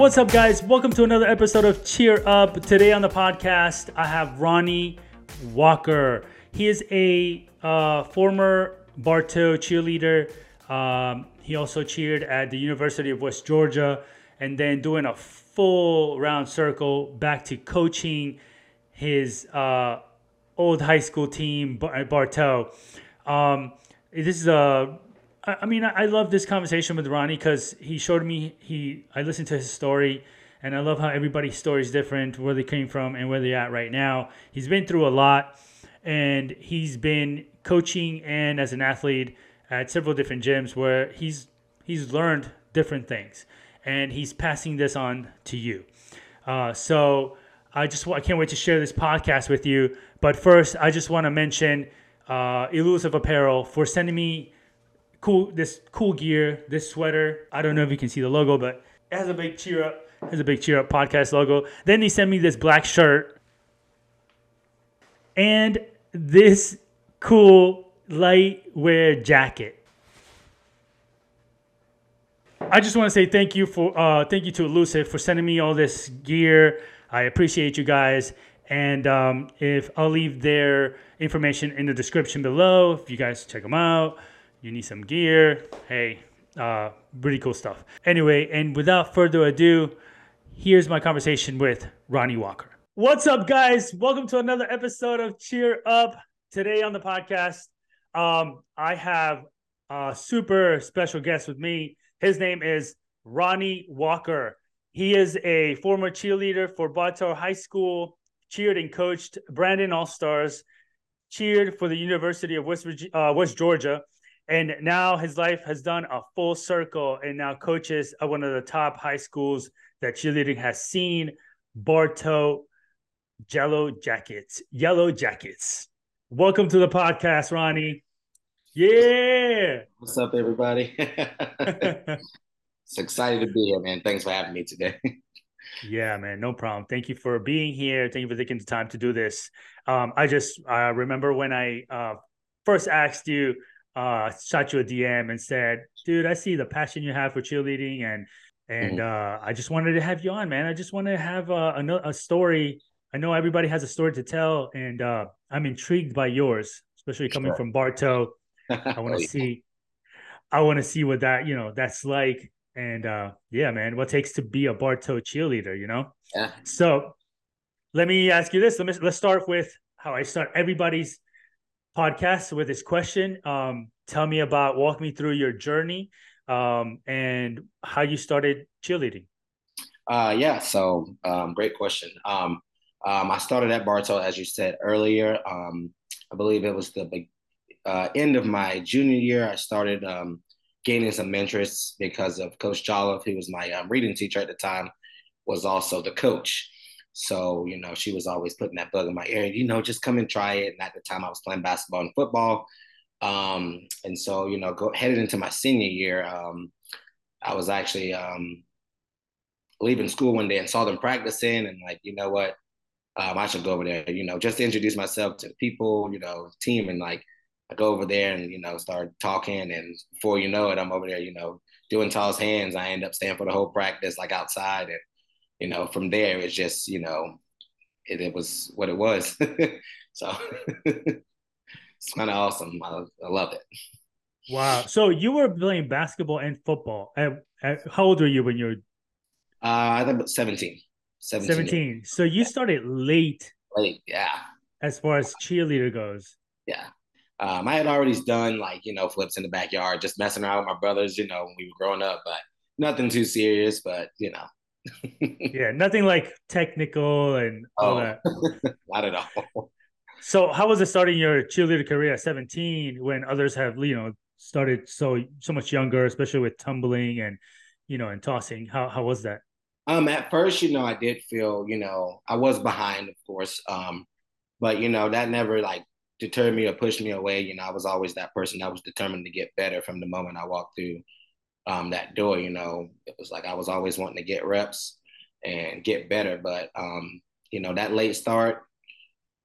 What's up, guys? Welcome to another episode of Cheer Up. Today on the podcast, I have Ronnie Walker. He is a uh, former Bartow cheerleader. Um, he also cheered at the University of West Georgia and then doing a full round circle back to coaching his uh, old high school team Bartow. Um, this is a I mean, I love this conversation with Ronnie because he showed me he. I listened to his story, and I love how everybody's story is different, where they came from, and where they're at right now. He's been through a lot, and he's been coaching and as an athlete at several different gyms where he's he's learned different things, and he's passing this on to you. Uh, so I just I can't wait to share this podcast with you. But first, I just want to mention uh, Illusive Apparel for sending me cool this cool gear, this sweater. I don't know if you can see the logo, but it has a big cheer up. Has a big cheer up podcast logo. Then they sent me this black shirt and this cool light wear jacket. I just want to say thank you for uh, thank you to Illusive for sending me all this gear. I appreciate you guys. And um, if I'll leave their information in the description below, if you guys check them out you need some gear. Hey, uh, really cool stuff. Anyway, and without further ado, here's my conversation with Ronnie Walker. What's up, guys? Welcome to another episode of Cheer Up. Today on the podcast, um, I have a super special guest with me. His name is Ronnie Walker. He is a former cheerleader for Bartow High School, cheered and coached Brandon All Stars, cheered for the University of West, uh, West Georgia, and now his life has done a full circle and now coaches at one of the top high schools that cheerleading has seen Bartow jello jackets yellow jackets. Welcome to the podcast ronnie. Yeah. What's up everybody? It's excited to be here man. Thanks for having me today. Yeah man. No problem. Thank you for being here. Thank you for taking the time to do this. Um, i just uh, remember when i uh, first asked you uh shot you a DM and said, "Dude, I see the passion you have for cheerleading, and and mm-hmm. uh, I just wanted to have you on, man. I just want to have a, a, a story. I know everybody has a story to tell, and uh, I'm intrigued by yours, especially coming sure. from Bartow. I want to see, I want to see what that you know that's like, and uh, yeah, man, what takes to be a Bartow cheerleader, you know? Yeah. So, let me ask you this. Let me let's start with how I start everybody's podcast with this question. Um, tell me about, walk me through your journey um, and how you started cheerleading. Uh, yeah, so um, great question. Um, um, I started at Bartow, as you said earlier. Um, I believe it was the uh, end of my junior year. I started um, gaining some interest because of Coach Jolliffe, who was my um, reading teacher at the time, was also the coach. So, you know, she was always putting that bug in my ear, you know, just come and try it. And at the time I was playing basketball and football. Um, and so, you know, go headed into my senior year, um, I was actually um, leaving school one day and saw them practicing and like, you know what, um, I should go over there, you know, just to introduce myself to people, you know, team and like I go over there and, you know, start talking and before you know it, I'm over there, you know, doing toss hands. I end up staying for the whole practice, like outside and you know, from there it's just, you know, it, it was what it was. so it's kind of awesome. I, I love it. Wow. So you were playing basketball and football. At, at, how old were you when you were? Uh, I think 17. 17. 17. So you started late. Late, yeah. As far as cheerleader goes. Yeah. Um, I had already done like, you know, flips in the backyard, just messing around with my brothers, you know, when we were growing up, but nothing too serious, but, you know, yeah, nothing like technical and all oh, that. Not at all. So, how was it starting your cheerleader career at 17 when others have, you know, started so so much younger, especially with tumbling and, you know, and tossing? How how was that? Um, at first, you know, I did feel, you know, I was behind, of course. Um, but you know, that never like deterred me or pushed me away. You know, I was always that person that was determined to get better from the moment I walked through um, that door. You know, it was like I was always wanting to get reps and get better. But um, you know, that late start,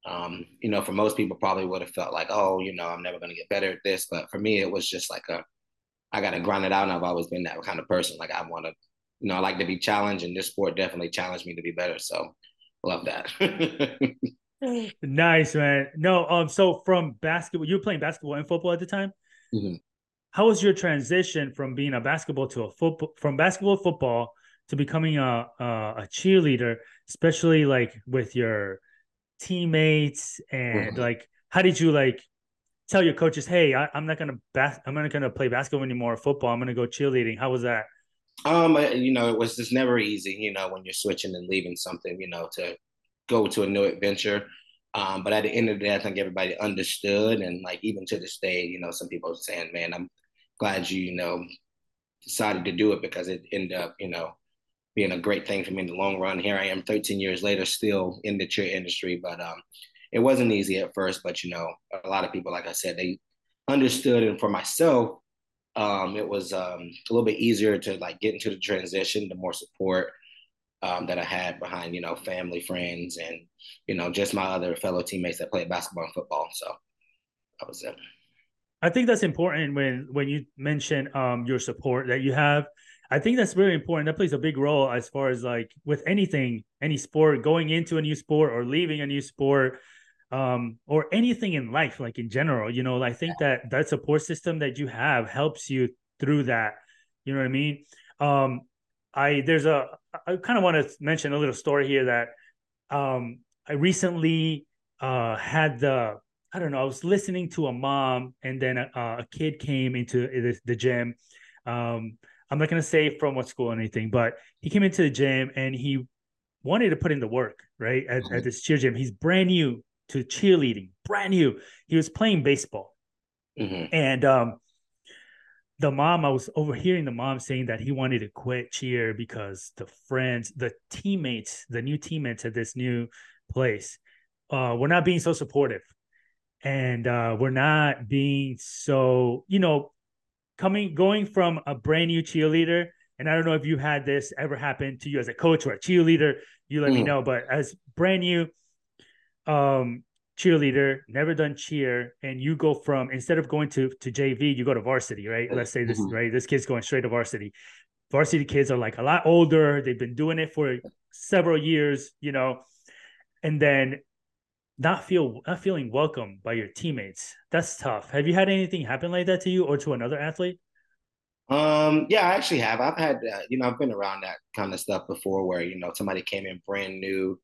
um, you know, for most people probably would have felt like, oh, you know, I'm never gonna get better at this. But for me, it was just like a I gotta grind it out and I've always been that kind of person. Like I wanna, you know, I like to be challenged, and this sport definitely challenged me to be better. So, love that. nice, man. No, um, so from basketball, you were playing basketball and football at the time. Mm-hmm. How was your transition from being a basketball to a football, from basketball football to becoming a, a a cheerleader, especially like with your teammates and mm-hmm. like how did you like tell your coaches, hey, I, am not gonna bas- I'm not gonna play basketball anymore, football. I'm gonna go cheerleading. How was that? Um, you know, it was just never easy. You know, when you're switching and leaving something, you know, to go to a new adventure. Um, but at the end of the day, I think everybody understood, and like even to this day, you know, some people are saying, "Man, I'm glad you, you know, decided to do it because it ended up, you know, being a great thing for me in the long run. Here I am, 13 years later, still in the cheer industry, but um, it wasn't easy at first. But you know, a lot of people, like I said, they understood, and for myself, um, it was um, a little bit easier to like get into the transition, the more support um, that I had behind, you know, family, friends, and you know, just my other fellow teammates that played basketball and football. So that was it. I think that's important when when you mention um, your support that you have. I think that's really important. That plays a big role as far as like with anything, any sport, going into a new sport or leaving a new sport um, or anything in life, like in general, you know, I think that that support system that you have helps you through that. You know what I mean? Um, I there's a I kind of want to mention a little story here that um, I recently uh, had the I don't know I was listening to a mom and then a, a kid came into the, the gym. Um, I'm not gonna say from what school or anything, but he came into the gym and he wanted to put in the work right at, mm-hmm. at this cheer gym. He's brand new to cheerleading, brand new. He was playing baseball, mm-hmm. and um, the mom, I was overhearing the mom saying that he wanted to quit cheer because the friends, the teammates, the new teammates at this new place, uh, were not being so supportive, and uh, we're not being so, you know, coming going from a brand new cheerleader. And I don't know if you had this ever happen to you as a coach or a cheerleader. You let mm. me know. But as brand new, um cheerleader, never done cheer, and you go from instead of going to to JV, you go to varsity, right? Let's say this mm-hmm. right. This kid's going straight to varsity. Varsity kids are like a lot older. They've been doing it for several years, you know, and then not feel not feeling welcome by your teammates. That's tough. Have you had anything happen like that to you or to another athlete? Um, yeah, I actually have. I've had, uh, you know, I've been around that kind of stuff before, where you know somebody came in brand new,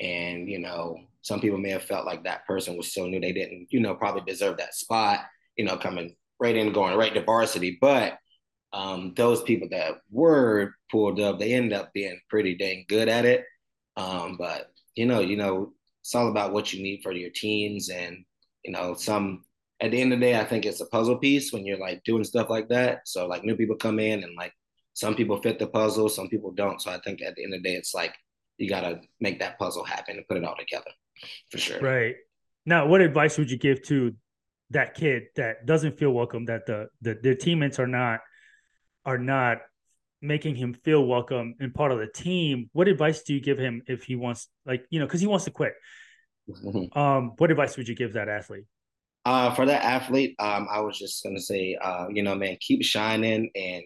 and you know some people may have felt like that person was so new they didn't you know probably deserve that spot you know coming right in going right to varsity but um, those people that were pulled up they end up being pretty dang good at it um, but you know you know it's all about what you need for your teams and you know some at the end of the day i think it's a puzzle piece when you're like doing stuff like that so like new people come in and like some people fit the puzzle some people don't so i think at the end of the day it's like you got to make that puzzle happen and put it all together for sure. Right. Now, what advice would you give to that kid that doesn't feel welcome that the, the their teammates are not are not making him feel welcome and part of the team what advice do you give him if he wants like you know because he wants to quit. um what advice would you give that athlete uh for that athlete um i was just gonna say uh you know man keep shining and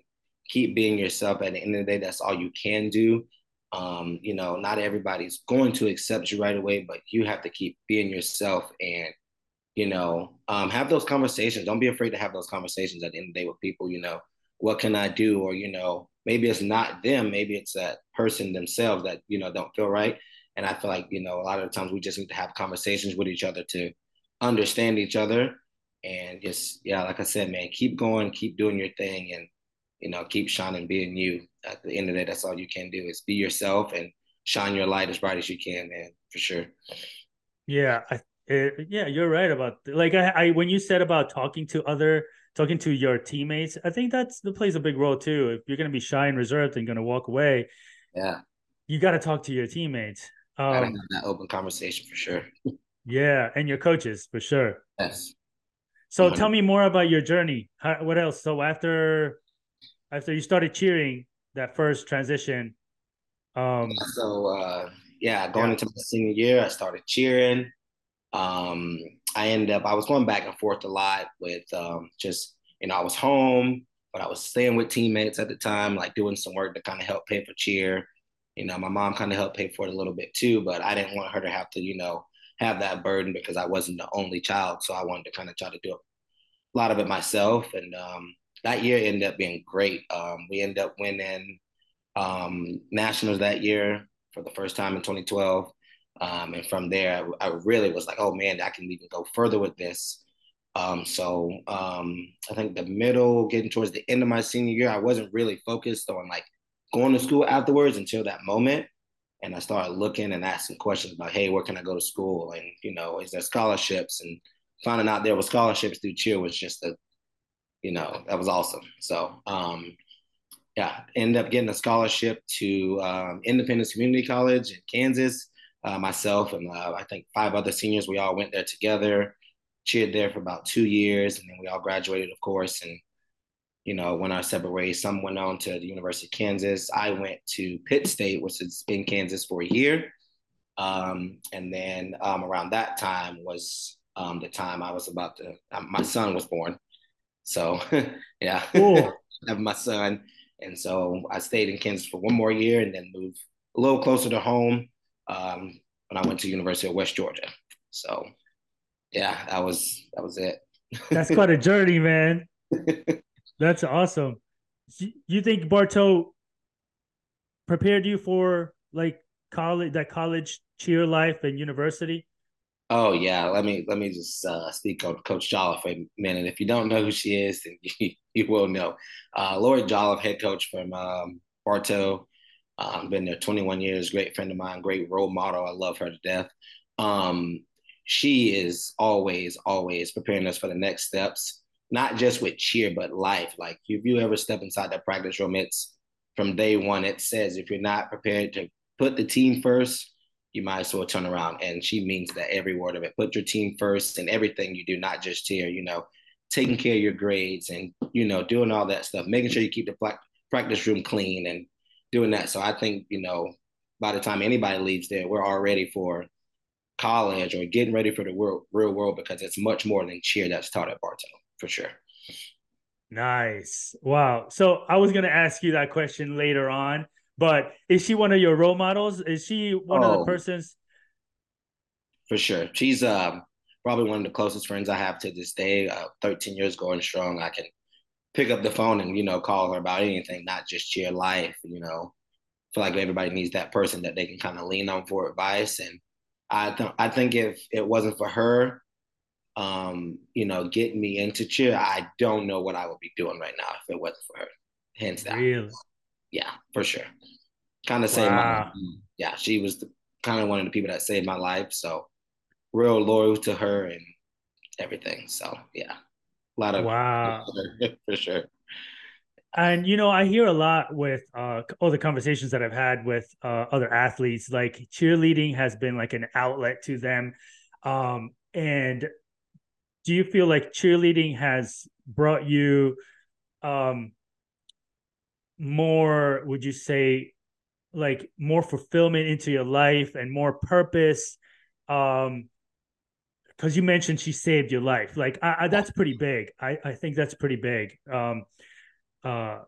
keep being yourself at the end of the day that's all you can do um, you know, not everybody's going to accept you right away, but you have to keep being yourself and, you know, um, have those conversations. Don't be afraid to have those conversations at the end of the day with people, you know, what can I do? Or, you know, maybe it's not them, maybe it's that person themselves that, you know, don't feel right. And I feel like, you know, a lot of the times we just need to have conversations with each other to understand each other. And just, yeah, like I said, man, keep going, keep doing your thing and you know, keep shining, being you. At the end of the day, that's all you can do is be yourself and shine your light as bright as you can, man, for sure. Yeah, I, it, yeah, you're right about like I, I when you said about talking to other talking to your teammates, I think that's that plays a big role too. If you're gonna be shy and reserved and gonna walk away, yeah, you got to talk to your teammates. Um, have that open conversation for sure. yeah, and your coaches for sure. Yes. So tell me more about your journey. How, what else? So after after you started cheering that first transition? Um, so uh, yeah, going yeah. into my senior year, I started cheering. Um, I ended up I was going back and forth a lot with um, just you know I was home but I was staying with teammates at the time, like doing some work to kind of help pay for cheer. You know, my mom kind of helped pay for it a little bit too, but I didn't want her to have to, you know, have that burden because I wasn't the only child. So I wanted to kind of try to do a lot of it myself. And um, that year ended up being great. Um, we ended up winning um, nationals that year for the first time in 2012. Um, and from there, I, I, really was like, oh man, I can even go further with this. Um, so um, I think the middle, getting towards the end of my senior year, I wasn't really focused on like going to school afterwards until that moment and I started looking and asking questions about, hey, where can I go to school? And, you know, is there scholarships? And finding out there were scholarships through cheer was just a, you know, that was awesome. So, um, yeah, ended up getting a scholarship to um, Independence Community College in Kansas. Uh, myself and uh, I think five other seniors, we all went there together, cheered there for about two years, and then we all graduated, of course, and you know, went our separate ways. Some went on to the University of Kansas. I went to Pitt State, which is in Kansas for a year. Um, and then um, around that time was um, the time I was about to, um, my son was born. So, yeah, cool. have my son. And so I stayed in Kansas for one more year and then moved a little closer to home um, when I went to University of West Georgia. So, yeah, that was that was it. That's quite a journey, man. That's awesome. You think Bartow prepared you for like college, that college cheer life and university? Oh yeah, let me let me just uh, speak on Coach Jolliffe for a minute. If you don't know who she is, then you, you will know. Uh, Lori Jolliffe, head coach from um, Bartow, um, been there 21 years. Great friend of mine, great role model. I love her to death. Um, she is always, always preparing us for the next steps not just with cheer, but life. Like if you ever step inside that practice room, it's from day one, it says if you're not prepared to put the team first, you might as well turn around. And she means that every word of it. Put your team first in everything you do, not just cheer, you know, taking care of your grades and, you know, doing all that stuff, making sure you keep the practice room clean and doing that. So I think, you know, by the time anybody leaves there, we're all ready for college or getting ready for the world, real world because it's much more than cheer that's taught at Bartow for sure. Nice. Wow. So I was gonna ask you that question later on, but is she one of your role models? Is she one oh, of the oh. persons? For sure. She's um probably one of the closest friends I have to this day. Uh, 13 years going strong. I can pick up the phone and, you know, call her about anything, not just cheer life, you know. I feel like everybody needs that person that they can kind of lean on for advice. And I th- I think if it wasn't for her, um, you know, getting me into cheer, I don't know what I would be doing right now if it wasn't for her. Hands down. Really? Yeah, for sure. Kind of saved wow. my yeah, she was the, kind of one of the people that saved my life. So real loyal to her and everything. So yeah. A lot of wow for sure. And you know, I hear a lot with uh, all the conversations that I've had with uh, other athletes. Like cheerleading has been like an outlet to them, um, and do you feel like cheerleading has brought you um more would you say like more fulfillment into your life and more purpose? Um because you mentioned she saved your life. Like I, I, that's pretty big. I i think that's pretty big. Um uh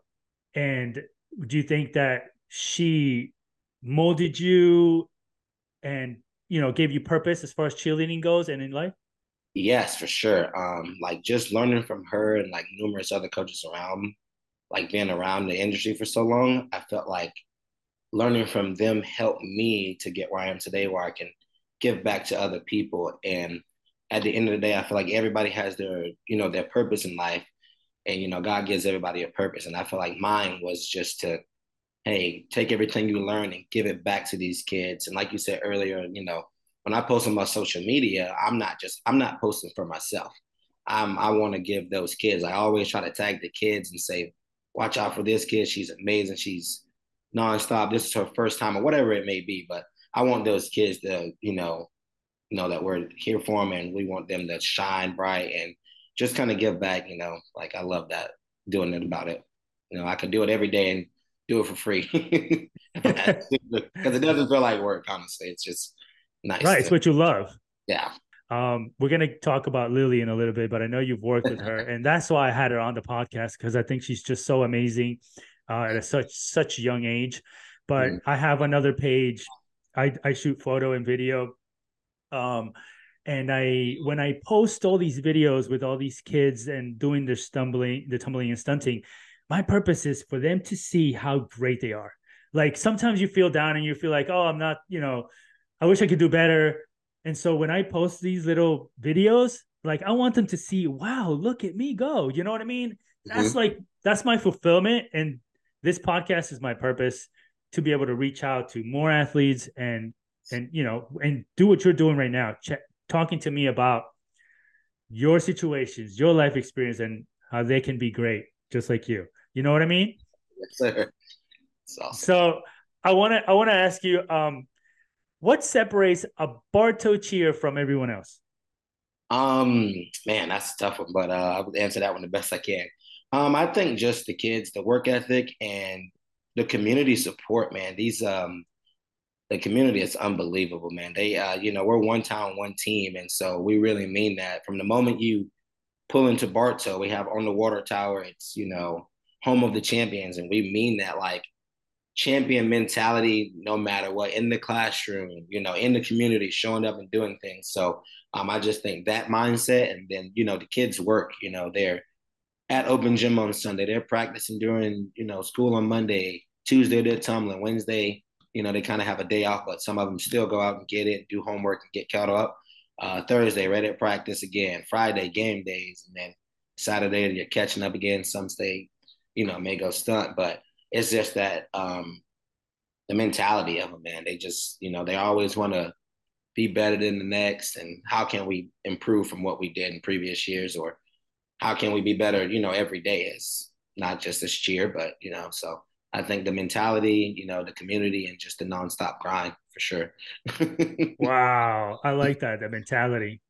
and do you think that she molded you and you know gave you purpose as far as cheerleading goes and in life Yes, for sure. Um, like just learning from her and like numerous other coaches around, like being around the industry for so long, I felt like learning from them helped me to get where I am today, where I can give back to other people. And at the end of the day, I feel like everybody has their, you know, their purpose in life. And, you know, God gives everybody a purpose. And I feel like mine was just to, hey, take everything you learn and give it back to these kids. And like you said earlier, you know, when I post on my social media, I'm not just I'm not posting for myself. I'm I want to give those kids. I always try to tag the kids and say, watch out for this kid. She's amazing. She's nonstop. This is her first time or whatever it may be. But I want those kids to, you know, know that we're here for them and we want them to shine bright and just kind of give back, you know, like I love that doing it about it. You know, I could do it every day and do it for free because it doesn't feel like work, honestly. It's just nice. Right. It's what you love. Yeah. Um, we're gonna talk about Lily in a little bit, but I know you've worked with her, and that's why I had her on the podcast because I think she's just so amazing uh, at a such such young age. But mm. I have another page. I I shoot photo and video. Um, and I when I post all these videos with all these kids and doing their stumbling, the tumbling and stunting, my purpose is for them to see how great they are. Like sometimes you feel down and you feel like, oh, I'm not, you know, I wish I could do better. And so when I post these little videos, like I want them to see, wow, look at me go. You know what I mean? That's mm-hmm. like that's my fulfillment. And this podcast is my purpose to be able to reach out to more athletes and and you know and do what you're doing right now. Check, talking to me about your situations, your life experience, and how they can be great, just like you. You know what I mean? Yes, sir. Awesome. So I want to I want to ask you, um, what separates a Bartow cheer from everyone else? Um, man, that's a tough one, but uh, I'll answer that one the best I can. Um, I think just the kids, the work ethic, and the community support. Man, these um, the community is unbelievable, man. They, uh, you know, we're one town, one team, and so we really mean that. From the moment you pull into Bartow, we have on the water tower. It's you know home of the champions, and we mean that like champion mentality, no matter what, in the classroom, you know, in the community, showing up and doing things. So um, I just think that mindset, and then you know the kids work. You know, they're at open gym on Sunday. They're practicing during you know school on Monday. Tuesday they're tumbling. Wednesday you know, they kind of have a day off, but some of them still go out and get it, do homework, and get caught up. Uh, Thursday, ready to practice again. Friday, game days, and then Saturday you're catching up again. Some stay, you know, may go stunt, but it's just that um, the mentality of them, man. They just, you know, they always want to be better than the next, and how can we improve from what we did in previous years, or how can we be better, you know, every day is not just this year, but you know, so I think the mentality, you know, the community and just the nonstop grind for sure. wow. I like that, the mentality.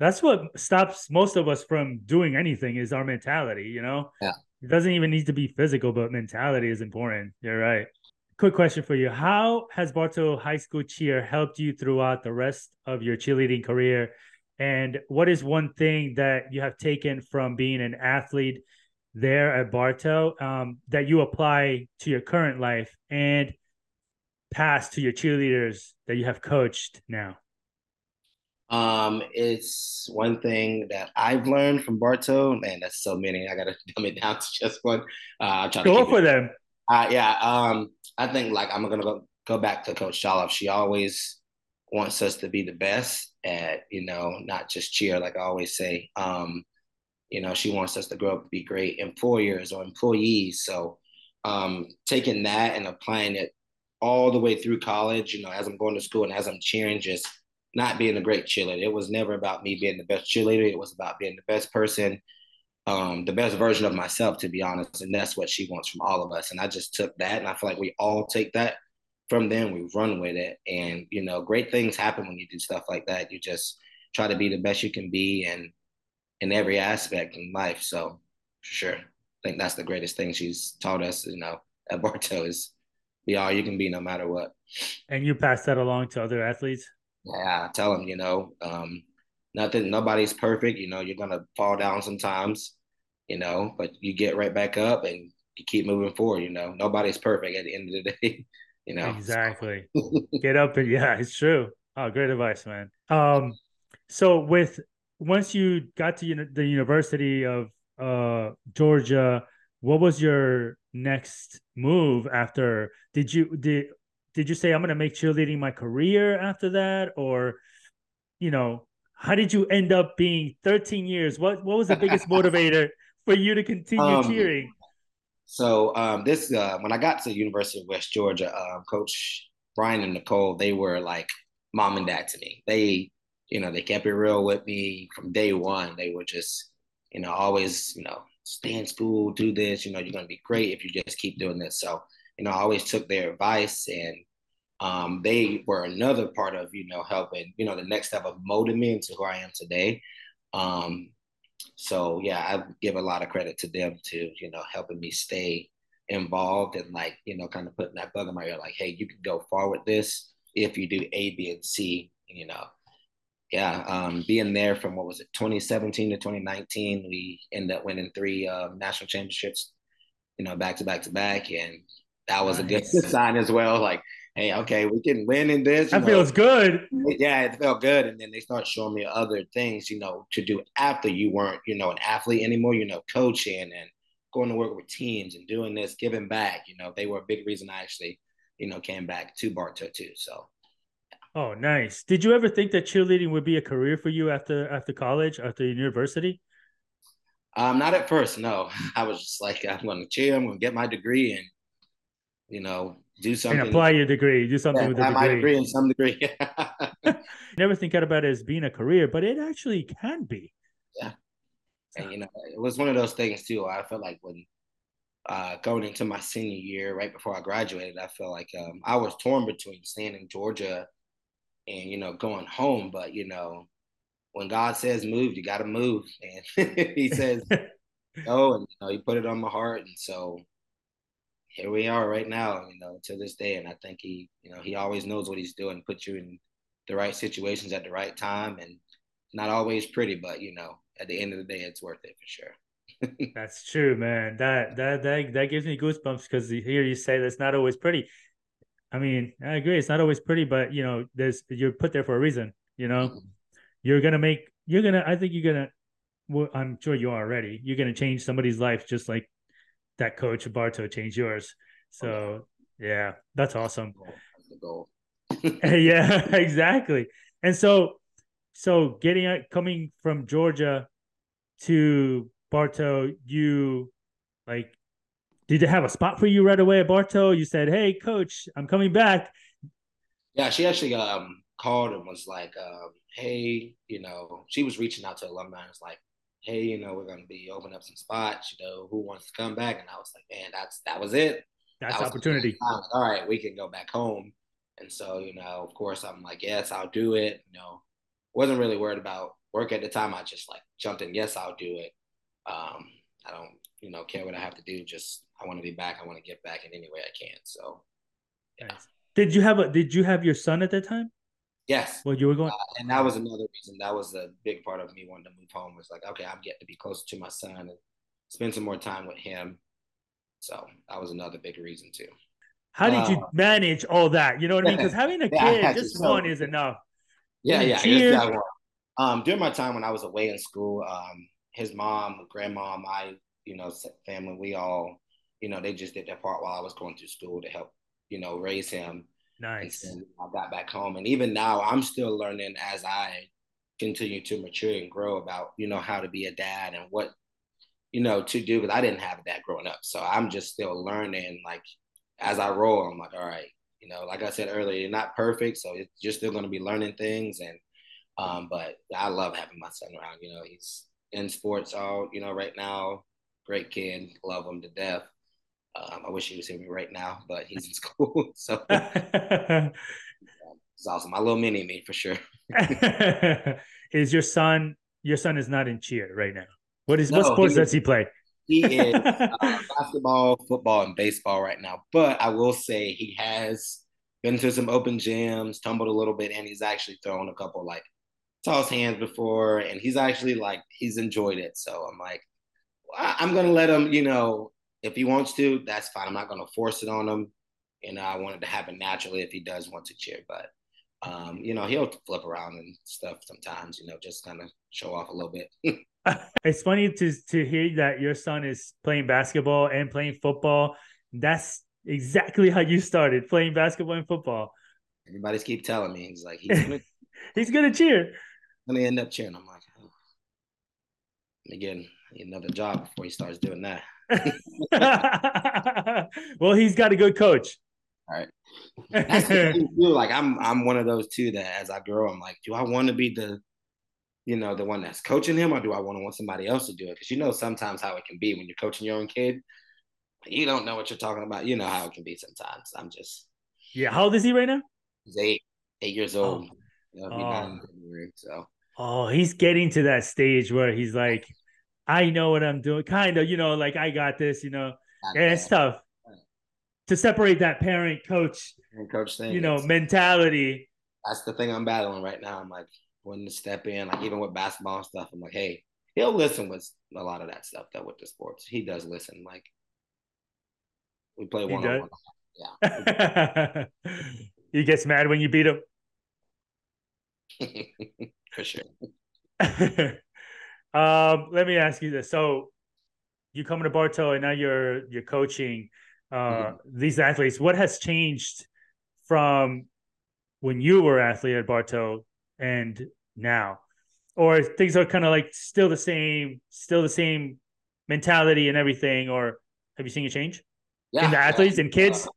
That's what stops most of us from doing anything is our mentality, you know? Yeah. It doesn't even need to be physical, but mentality is important. You're right. Quick question for you. How has Bartow High School cheer helped you throughout the rest of your cheerleading career? And what is one thing that you have taken from being an athlete there at Bartow um, that you apply to your current life and pass to your cheerleaders that you have coached now? Um, it's one thing that I've learned from Bartow. Man, that's so many. I gotta dumb it down to just one. Uh, i go for it. them. Uh, yeah. Um, I think like I'm gonna go go back to Coach Jolliffe. She always wants us to be the best at you know not just cheer like I always say. Um, you know, she wants us to grow up to be great employers or employees. So um, taking that and applying it all the way through college, you know, as I'm going to school and as I'm cheering, just not being a great cheerleader. It was never about me being the best cheerleader. It was about being the best person, um, the best version of myself, to be honest. And that's what she wants from all of us. And I just took that, and I feel like we all take that from them. We run with it, and you know, great things happen when you do stuff like that. You just try to be the best you can be, and in every aspect in life. So for sure, I think that's the greatest thing she's taught us. You know, at Bartow is be all you can be no matter what. And you pass that along to other athletes. Yeah, I tell them, you know, um, nothing, nobody's perfect. You know, you're gonna fall down sometimes, you know, but you get right back up and you keep moving forward. You know, nobody's perfect at the end of the day. You know, exactly. get up and yeah, it's true. Oh, great advice, man. Um, so with once you got to the University of uh, Georgia, what was your next move after? Did you did did you say I'm going to make cheerleading my career after that, or you know, how did you end up being 13 years? What what was the biggest motivator for you to continue um, cheering? So um, this uh, when I got to the University of West Georgia, uh, Coach Brian and Nicole, they were like mom and dad to me. They you know, they kept it real with me from day one. They were just, you know, always, you know, stay in school, do this, you know, you're going to be great if you just keep doing this. So, you know, I always took their advice and um, they were another part of, you know, helping, you know, the next step of molding me into who I am today. Um, so yeah, I give a lot of credit to them to, you know, helping me stay involved and like, you know, kind of putting that bug in my ear, like, hey, you can go far with this if you do A, B, and C, you know, yeah, um, being there from what was it, 2017 to 2019, we ended up winning three uh, national championships, you know, back to back to back, and that was nice. a good sign as well. Like, hey, okay, we can win in this. That know. feels good. Yeah, it felt good, and then they start showing me other things, you know, to do after you weren't, you know, an athlete anymore. You know, coaching and going to work with teams and doing this, giving back. You know, they were a big reason I actually, you know, came back to Bartow too. So Oh, nice. Did you ever think that cheerleading would be a career for you after after college, after university? Um, not at first. No, I was just like, I'm going to cheer. I'm going to get my degree and, you know, do something. And apply your degree. Do something yeah, with the degree. my degree in some degree. Never think about it as being a career, but it actually can be. Yeah, and you know, it was one of those things too. I felt like when uh, going into my senior year, right before I graduated, I felt like um, I was torn between staying in Georgia and you know going home but you know when god says move you got to move and he says go and you know he put it on my heart and so here we are right now you know to this day and i think he you know he always knows what he's doing put you in the right situations at the right time and not always pretty but you know at the end of the day it's worth it for sure that's true man that that that, that gives me goosebumps because here you say that's not always pretty I mean, I agree. It's not always pretty, but you know, there's you're put there for a reason. You know, mm-hmm. you're gonna make. You're gonna. I think you're gonna. Well, I'm sure you are already. You're gonna change somebody's life just like that coach Bartow changed yours. So yeah, that's awesome. yeah, exactly. And so, so getting out, coming from Georgia to Bartow, you like did they have a spot for you right away at Bartow? You said, "Hey, coach, I'm coming back." Yeah, she actually um, called and was like, um, "Hey, you know," she was reaching out to alumni. and was like, "Hey, you know, we're going to be opening up some spots. You know, who wants to come back?" And I was like, "Man, that's that was it. That's that opportunity. Like, All right, we can go back home." And so, you know, of course, I'm like, "Yes, I'll do it." You know, wasn't really worried about work at the time. I just like jumped in. Yes, I'll do it. Um, I don't, you know, care what I have to do. Just I want to be back. I want to get back in any way I can. So, yeah. Nice. Did you have a? Did you have your son at that time? Yes. Well, you were going, uh, and that was another reason. That was a big part of me wanting to move home. Was like, okay, I'm getting to be closer to my son and spend some more time with him. So that was another big reason too. How did you uh, manage all that? You know what I mean? Because having a kid, yeah, just one is enough. Yeah, yeah, yeah. Um, during my time when I was away in school, um, his mom, grandma, my you know family, we all you know, they just did their part while I was going through school to help, you know, raise him. Nice. And I got back home, and even now, I'm still learning as I continue to mature and grow about, you know, how to be a dad and what, you know, to do. Because I didn't have that growing up, so I'm just still learning. Like as I roll, I'm like, all right, you know, like I said earlier, you're not perfect, so it's just still going to be learning things. And um, but I love having my son around. You know, he's in sports all, you know, right now. Great kid, love him to death. Um, I wish he was here right now, but he's in school. So it's awesome. My little mini me for sure. is your son? Your son is not in cheer right now. What is no, what sports he, does he play? He is uh, basketball, football, and baseball right now. But I will say he has been to some open gyms, tumbled a little bit, and he's actually thrown a couple like toss hands before, and he's actually like he's enjoyed it. So I'm like, I'm gonna let him, you know, if he wants to, that's fine. I'm not going to force it on him. You know, I want it to happen naturally if he does want to cheer. But, um, you know, he'll flip around and stuff sometimes, you know, just kind of show off a little bit. it's funny to, to hear that your son is playing basketball and playing football. That's exactly how you started playing basketball and football. Everybody's keep telling me. He's like, he's gonna, he's gonna cheer. Gonna end up cheering. I'm like, oh. again, another job before he starts doing that. well, he's got a good coach. All right. That's the. Like I'm I'm one of those too that as I grow, I'm like, do I want to be the you know, the one that's coaching him or do I want to want somebody else to do it? Because you know sometimes how it can be when you're coaching your own kid. You don't know what you're talking about. You know how it can be sometimes. I'm just Yeah, how old is he right now? He's eight, eight years old. Oh. oh. so Oh, he's getting to that stage where he's like, I know what I'm doing, kind of, you know, like I got this, you know, and it's tough to separate that parent coach, and coach thing, you know, mentality. That's the thing I'm battling right now. I'm like, when to step in, like even with basketball and stuff. I'm like, hey, he'll listen with a lot of that stuff though with the sports. He does listen. Like we play one on one. Yeah. he gets mad when you beat him. For sure. Um, let me ask you this. So you come to Bartow and now you're you're coaching uh, mm-hmm. these athletes. What has changed from when you were athlete at Bartow and now? Or things are kind of like still the same, still the same mentality and everything, or have you seen a change? Yeah, in the athletes yeah. and kids? Uh,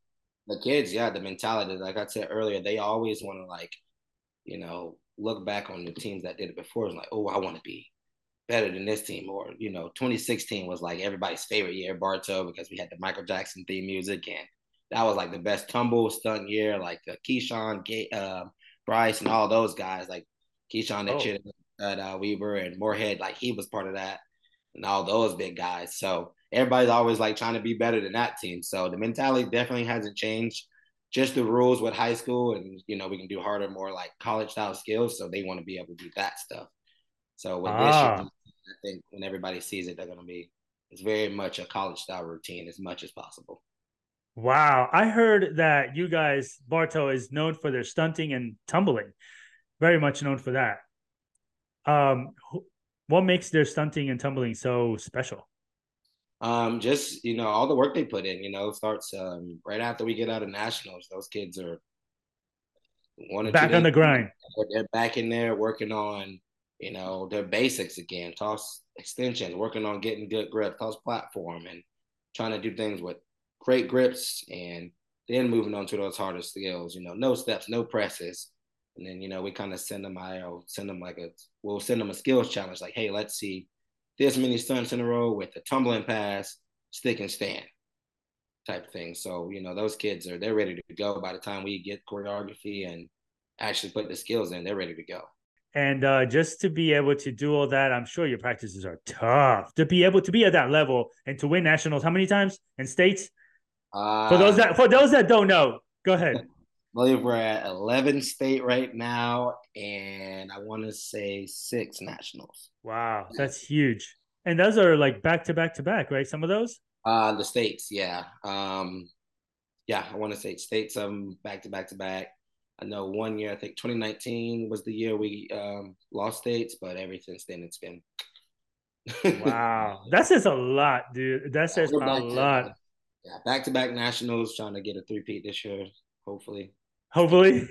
the kids, yeah, the mentality. Like I said earlier, they always want to like, you know, look back on the teams that did it before. It's like, oh, I want to be better than this team. Or, you know, 2016 was like everybody's favorite year, Bartow, because we had the Michael Jackson theme music and that was like the best tumble stunt year, like uh, Keyshawn, Gay, uh, Bryce, and all those guys, like Keyshawn that oh. at uh, Weber and Morehead, like he was part of that, and all those big guys. So everybody's always like trying to be better than that team. So the mentality definitely hasn't changed. Just the rules with high school, and you know we can do harder, more like college style skills. So they want to be able to do that stuff. So with ah. this, I think when everybody sees it, they're gonna be. It's very much a college style routine as much as possible. Wow. I heard that you guys, Bartow, is known for their stunting and tumbling. Very much known for that. Um, what makes their stunting and tumbling so special? Um, just you know, all the work they put in, you know, starts um right after we get out of nationals. Those kids are one back on the grind. They're back in there working on, you know, their basics again, toss extensions, working on getting good grip, toss platform, and trying to do things with great grips, and then moving on to those harder skills. You know, no steps, no presses, and then you know we kind of send them. I'll send them like a we'll send them a skills challenge, like, hey, let's see this many stunts in a row with a tumbling pass, stick and stand type of thing. So, you know, those kids are they're ready to go by the time we get choreography and actually put the skills in, they're ready to go. And uh, just to be able to do all that, I'm sure your practices are tough. To be able to be at that level and to win nationals, how many times in states? Uh, for those that for those that don't know, go ahead. I believe we're at 11 state right now, and I want to say six nationals. Wow, that's huge. And those are like back to back to back, right? Some of those. Uh, the states, yeah, um, yeah. I want to say states, um, back to back to back. I know one year, I think 2019 was the year we um, lost states, but ever since then it's been. wow, that says a lot, dude. That says a lot. Yeah, back to back nationals, trying to get a three peat this year, hopefully. Hopefully.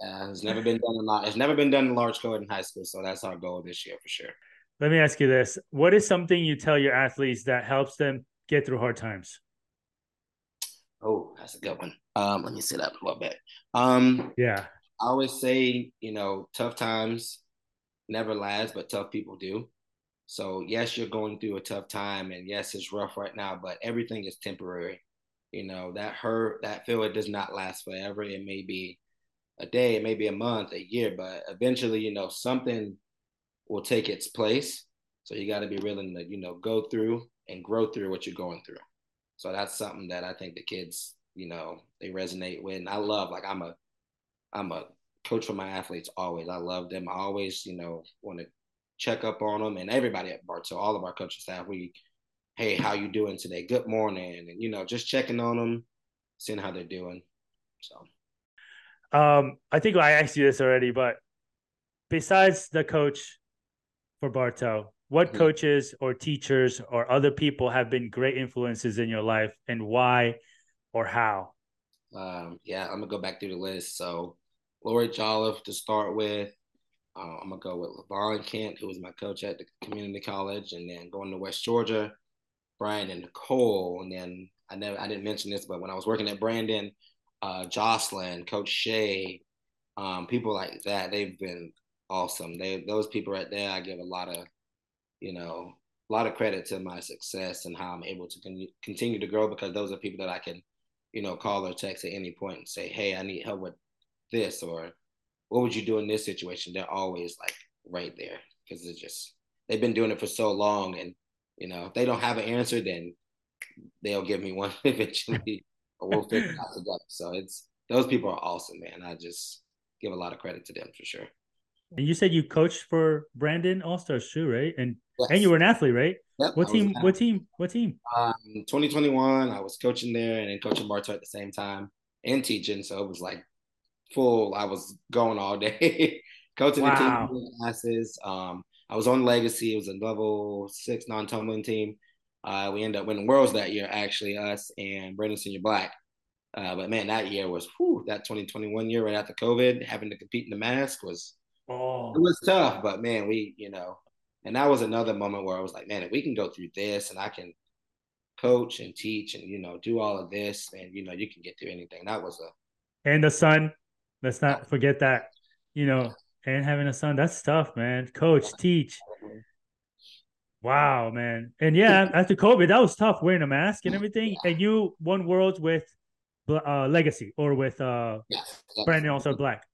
Yeah, it's never been done a lot. It's never been done in large coed in high school, so that's our goal this year for sure. Let me ask you this: What is something you tell your athletes that helps them get through hard times? Oh, that's a good one. Um, let me sit up a little bit. Um, yeah, I always say, you know, tough times never last, but tough people do. So yes, you're going through a tough time, and yes, it's rough right now, but everything is temporary. You know that hurt, that feel, it does not last forever. It may be a day, it may be a month, a year, but eventually, you know, something will take its place. So you got to be willing to, you know, go through and grow through what you're going through. So that's something that I think the kids, you know, they resonate with. And I love, like, I'm a, I'm a coach for my athletes always. I love them. I always, you know, want to check up on them and everybody at Bartow, all of our coaching staff, we, hey, how you doing today? Good morning. And, you know, just checking on them, seeing how they're doing. So. Um, I think I asked you this already, but besides the coach for Bartow, what mm-hmm. coaches or teachers or other people have been great influences in your life and why or how? Um, yeah, I'm gonna go back through the list. So Lori Jolliffe to start with, uh, I'm gonna go with LeVon Kent, who was my coach at the community college, and then going to West Georgia, Brian and Nicole, and then I never I didn't mention this, but when I was working at Brandon, uh, Jocelyn, Coach Shay, um, people like that, they've been awesome. They those people right there, I give a lot of, you know, a lot of credit to my success and how I'm able to con- continue to grow because those are people that I can, you know, call or text at any point and say, hey, I need help with this or what would you do in this situation? They're always like right there because it's just they've been doing it for so long, and you know if they don't have an answer, then they'll give me one eventually, or we'll figure it out together. So it's those people are awesome, man. I just give a lot of credit to them for sure. And you said you coached for Brandon All Stars too, right? And Yes. and you were an athlete, right? Yep, What team? What team? What team? Um, 2021, I was coaching there and then coaching Bartow at the same time and teaching. So it was like full. I was going all day, coaching Wow. the team classes. Um, I was on Legacy. It was a level six non-tumbling team. Uh, we ended up winning worlds that year, actually, us and Brandon Senior Black. Uh, but man, that year was whew, that 2021 year right after COVID, having to compete in the mask was Oh, it was tough. But man, we you know, and that was another moment where I was like, man, if we can go through this and I can coach and teach and you know do all of this, and you know you can get through anything. That was a and the son. Let's not forget that. You know, and having a son, that's tough, man. Coach, teach. Wow, man. And yeah, after COVID, that was tough wearing a mask and everything. And you won worlds with uh, Legacy or with uh, yes. Brandon also Black.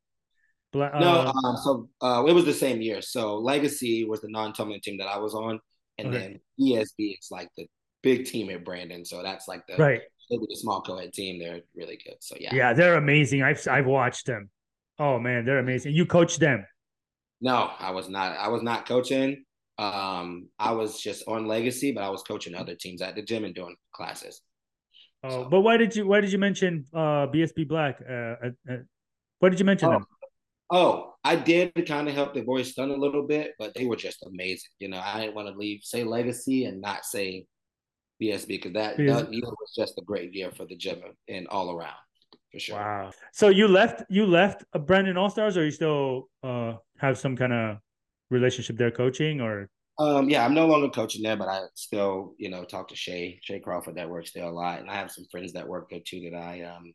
Uh, No, um, so uh, it was the same year. So Legacy was the non-tumbling team that I was on, and Okay. then BSB is like the big team at Brandon. So that's like the right. maybe the small co-ed team. They're really good. So yeah. Yeah, they're amazing. I've I've watched them. Oh man, they're amazing. You coach them. No, I was not. I was not coaching. Um, I was just on Legacy, but I was coaching other teams at the gym and doing classes. Oh, So- but why did you why did you mention uh BSB Black? Uh, uh, uh, why did you mention Oh. them? Oh, I did kind of help the boys stun a little bit, but they were just amazing. You know, I didn't want to leave say Legacy and not say BSB because that, BSB. that year was just a great year for the gym and all around for sure. Wow. So you left you left uh, Brandon All Stars, or you still uh have some kind of relationship there, coaching, or Um, yeah, I'm no longer coaching there, but I still, you know, talk to Shay, Shay Crawford that works there a lot, and I have some friends that work there too that I um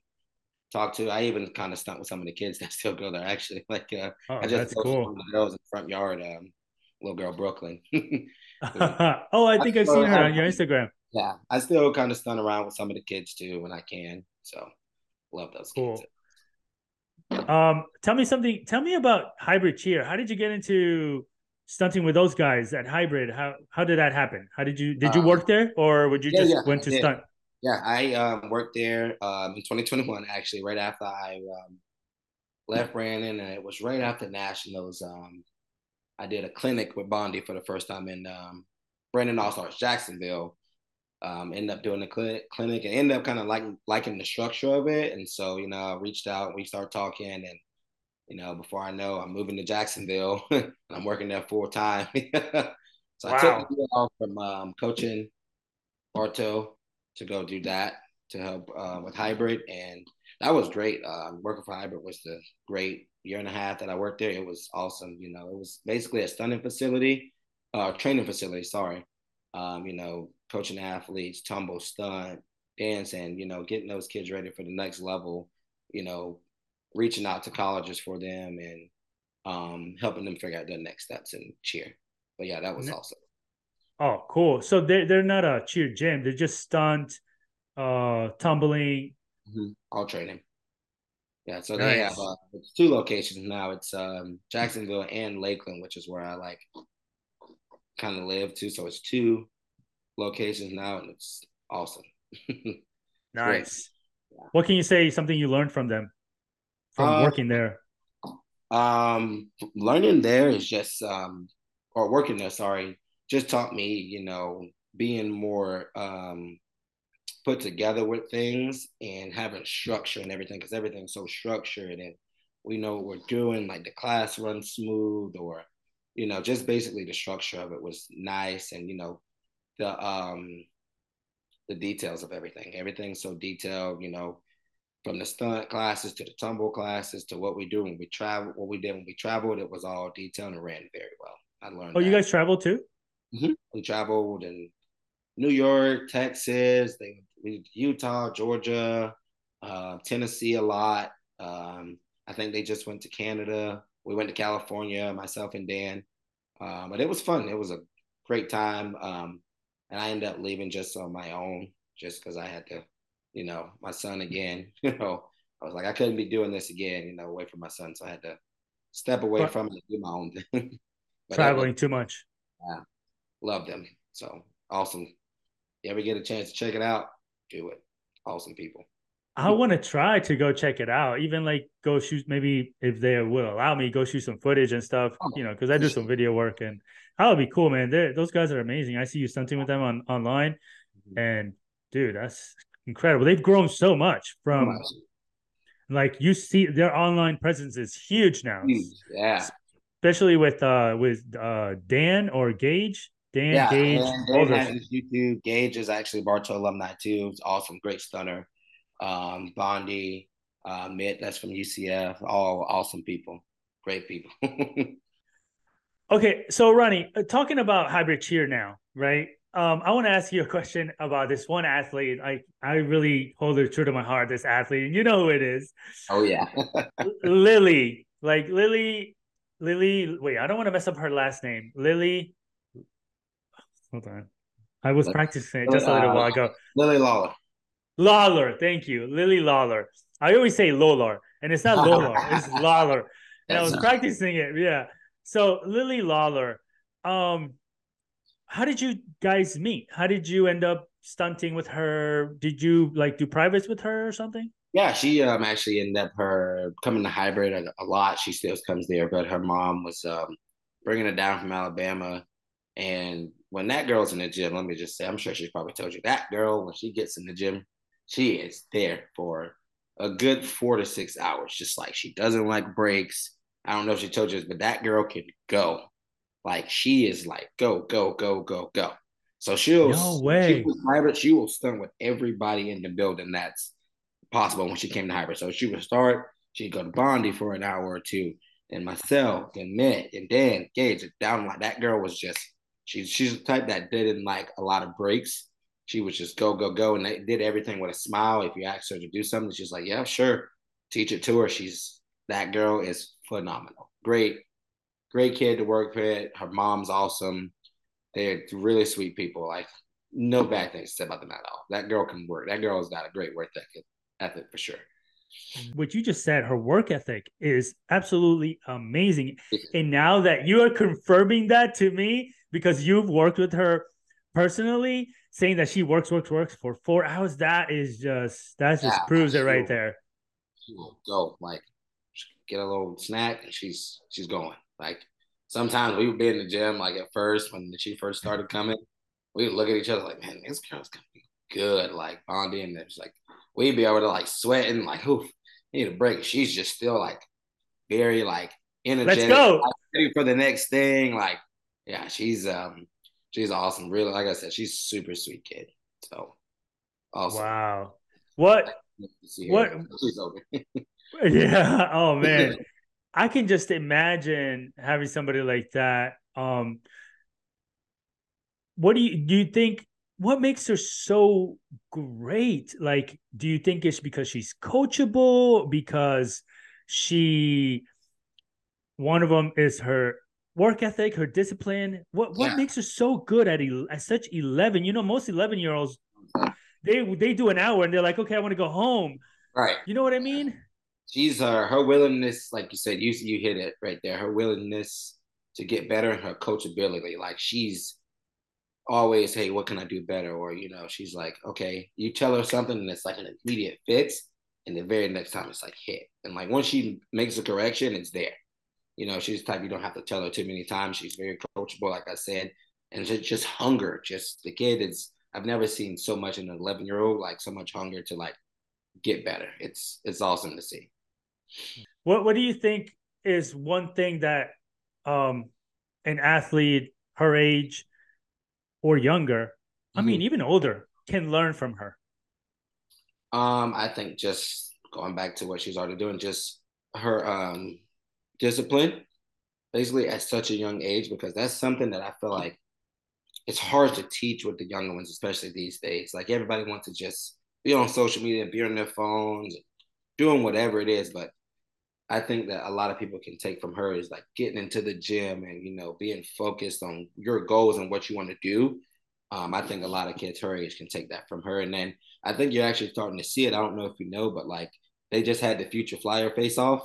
talk to. I even kind of stunt with some of the kids that still go there. Actually, like uh, oh, I just that's coached one cool. of the girls in the front yard, um, little girl Brooklyn. oh, I think I've seen her on your Instagram. yeah, I still kind of stun around with some of the kids too when I can. So love those Cool. kids. Um, tell me something. Tell me about hybrid cheer. How did you get into stunting with those guys at hybrid? How how did that happen? How did you did you Um, work there, or would you yeah, just yeah, went to stunt? Yeah, I um, worked there um, in 2021, actually, right after I um, left Brandon. And it was right after Nationals. Um, I did a clinic with Bondi for the first time in um, Brandon All Stars, Jacksonville. Um, ended up doing the clinic, clinic and ended up kind of like liking the structure of it. And so, you know, I reached out and we started talking. And, you know, before I know, I'm moving to Jacksonville and I'm working there full time. so I took Wow. the year off from um, coaching Bartow to go do that to help uh, with hybrid, and that was great. Um, working for hybrid was the great year and a half that I worked there. It was awesome. You know, it was basically a stunning facility, uh, training facility. Sorry, um, you know, coaching athletes, tumble, stunt, dance, and you know, getting those kids ready for the next level. You know, reaching out to colleges for them and um, helping them figure out their next steps and cheer. But yeah, that was awesome. Oh, cool. So they're they're not a cheer gym. They're just stunt, uh, tumbling. Mhm. All training. Yeah, so they have uh, it's two locations now. It's um, Jacksonville and Lakeland, which is where I like kind of live too. So it's two locations now, and it's awesome. Nice. Yeah. What can you say? Something you learned from them, from Uh, working there. Um, learning there is just um, or working there. Sorry, just taught me, you know, being more um put together with things and having structure and everything because everything's so structured and we know what we're doing. Like the class runs smooth, or you know, just basically the structure of it was nice, and you know, the um the details of everything. Everything's so detailed, you know, from the stunt classes to the tumble classes to what we do when we travel, what we did when we traveled, it was all detailed and ran very well. I learned. Oh, you guys travel too? Mhm. We traveled in New York, Texas, they, we Utah, Georgia, uh, Tennessee a lot. Um, I think they just went to Canada. We went to California, myself and Dan. Uh, but it was fun. It was a great time. Um, and I ended up leaving just on my own, just because I had to, you know, my son again. You know, I was like, I couldn't be doing this again, you know, away from my son. So I had to step away But- from it and do my own thing. Traveling too much. Love them. So awesome. You ever get a chance to check it out? Do it. Awesome people. I want to try to go check it out. Even like go shoot, maybe if they will allow me, go shoot some footage and stuff. Oh, you know, because I do some video work and that would be cool, man. They're, those guys are amazing. I see you stunting with them on online, mm-hmm. and dude, that's incredible. They've grown so much from like you see their online presence is huge now. Yeah. Especially with uh with uh Dan or Gage. Dan yeah, Gage. Dan, Dan has YouTube. Gage is actually Bartow alumni too. It's awesome, great stunner. Um, Bondi, uh, Mitt, that's from UCF. All awesome people, great people. okay, so Ronnie, uh, talking about hybrid cheer now, right? Um, I want to ask you a question about this one athlete. I I really hold it true to my heart. This athlete, and you know who it is. Oh yeah, Lily. Like Lily, Lily. Wait, I don't want to mess up her last name. Lily. Hold on, I was practicing it just a little uh, while ago. Lily Lawler. Lawler, thank you, Lily Lawler. I always say Lolar, and it's not Lolar, it's Lawler. And I was practicing it. Yeah. So Lily Lawler. Um, how did you guys meet? How did you end up stunting with her? Did you like do privates with her or something? Yeah, she um actually ended up her coming to hybrid a, a lot. She still comes there, but her mom was um bringing her down from Alabama. And when that girl's in the gym, let me just say, I'm sure she's probably told you that girl when she gets in the gym, she is there for a good four to six hours. Just like she doesn't like breaks. I don't know if she told you this, but that girl can go. Like she is like go go go go go. So she'll no way. She was hybrid. She will stun with everybody in the building that's possible when she came to hybrid. So she would start. She'd go to Bondi for an hour or two, and myself, and Mitt, and Dan, Gage, down like that girl was just she's she's the type that didn't like a lot of breaks. She was just go go go, and they did everything with a smile. If you asked her to do something, she's like, yeah, sure. Teach it to her. She's that girl is phenomenal. Great great kid to work with. Her mom's awesome. They're really sweet people. Like no bad things say about them at all. That girl can work. That girl's got a great work ethic, ethic for sure. Mm-hmm. What you just said, her work ethic is absolutely amazing. and now that you are confirming that to me, because you've worked with her personally, saying that she works, works, works for four hours, that is just that just yeah, proves it right there. She will go like get a little snack and she's she's going. Like sometimes we would be in the gym, like at first when she first started coming, we would look at each other like, man, this girl's gonna be good, like bonding. And it's like we'd be able to like sweating, like, oof, need a break. She's just still like very like energetic, Let's go. Like, for the next thing. Like, yeah, she's um she's awesome. Really, like I said, she's super sweet kid. So awesome. Wow. What what yeah. Oh man. I can just imagine having somebody like that. Um, what do you do? You think what makes her so great? Like, do you think it's because she's coachable? Because she, one of them is her work ethic, her discipline. What what yeah. makes her so good at at such eleven? You know, most eleven year olds they they do an hour and they're like, okay, I want to go home. Right. You know what I mean? she's uh, her willingness, like you said, you you hit it right there. Her willingness to get better and her coachability. Like she's always, hey, what can I do better? Or you know, she's like, okay, you tell her something and it's like an immediate fix, and the very next time it's like hit. And like once she makes a correction, it's there. You know, she's type you don't have to tell her too many times. She's very coachable, like I said, and just, just hunger. Just the kid is. I've never seen so much in an 11 year old, like so much hunger to like get better. It's it's awesome to see. What What do you think is one thing that um, an athlete her age or younger, mm-hmm. I mean even older, can learn from her? Um, I think just going back to what she's already doing, just her um, discipline, basically at such a young age, because that's something that I feel like it's hard to teach with the younger ones, especially these days. Like everybody wants to just be on social media, be on their phones, doing whatever it is, but I think that a lot of people can take from her is like getting into the gym and you know being focused on your goals and what you want to do. Um, I think a lot of kids her age can take that from her, and then I think you're actually starting to see it. I don't know if you know, but like they just had the future flyer face off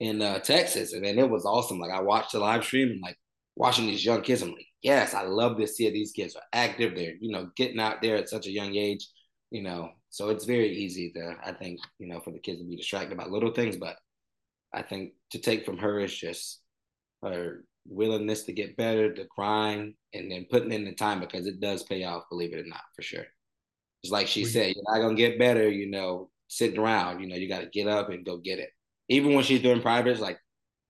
in uh, Texas, and then it was awesome. Like I watched the live stream and like watching these young kids. I'm like, yes, I love to see these kids are active. They're you know getting out there at such a young age. you know, so it's very easy to, I think, you know, for the kids to be distracted by little things. But I think to take from her is just her willingness to get better, to grind, and then putting in the time because it does pay off, believe it or not, for sure. It's like she said, you're not gonna get better, you know, sitting around. You know, you got to get up and go get it. Even when she's doing privates, like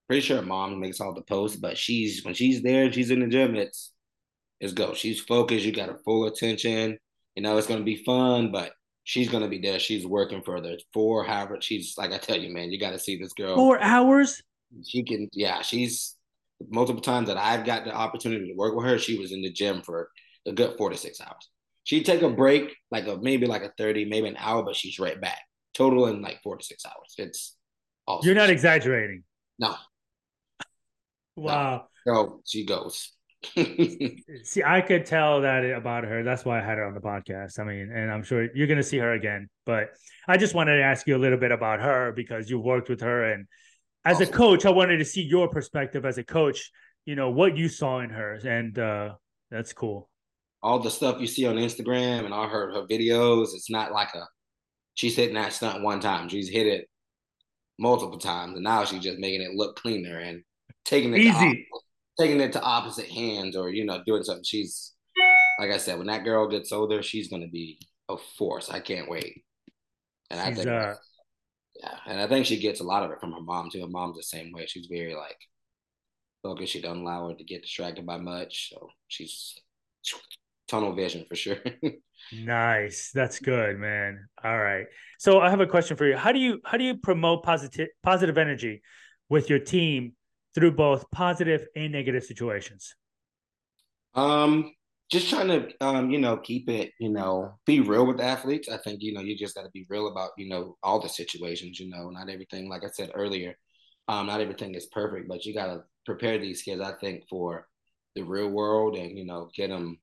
pretty sure mom makes all the posts, but she's when she's there, she's in the gym, it's it's go. She's focused. You got her full attention. You know, it's gonna be fun, but she's gonna be there. She's working for the four, however. She's like I tell you, man, you got to see this girl. Four hours. She can, yeah. She's multiple times that I've got the opportunity to work with her. She was in the gym for a good four to six hours. She'd take a break, like a maybe like a thirty, maybe an hour, but she's right back. Total in like four to six hours. It's awesome. You're not exaggerating. No. Wow. No, no she goes. see, I could tell that about her. That's why I had her on the podcast. I mean, and I'm sure you're going to see her again. But I just wanted to ask you a little bit about her because you worked with her, and as awesome. a coach, I wanted to see your perspective as a coach. You know what you saw in her, and uh, that's cool. All the stuff you see on Instagram and all her her videos, it's not like a she's hitting that stunt one time. She's hit it multiple times, and now she's just making it look cleaner and taking it easy taking it to opposite hands or you know doing something. She's like I said, when that girl gets older, she's gonna be a force. I can't wait. And she's, I think, uh, yeah, and I think she gets a lot of it from her mom too. Her mom's the same way. She's very like focused. She doesn't allow her to get distracted by much, so she's tunnel vision for sure. nice, that's good, man. All right, so I have a question for you. How do you how do you promote positive positive energy with your team through both positive and negative situations? Um, just trying to um, you know, keep it, you know, be real with athletes. I think, you know, you just gotta be real about, you know, all the situations, you know, not everything, like I said earlier, um, not everything is perfect, but you gotta prepare these kids, I think, for the real world and, you know, get them,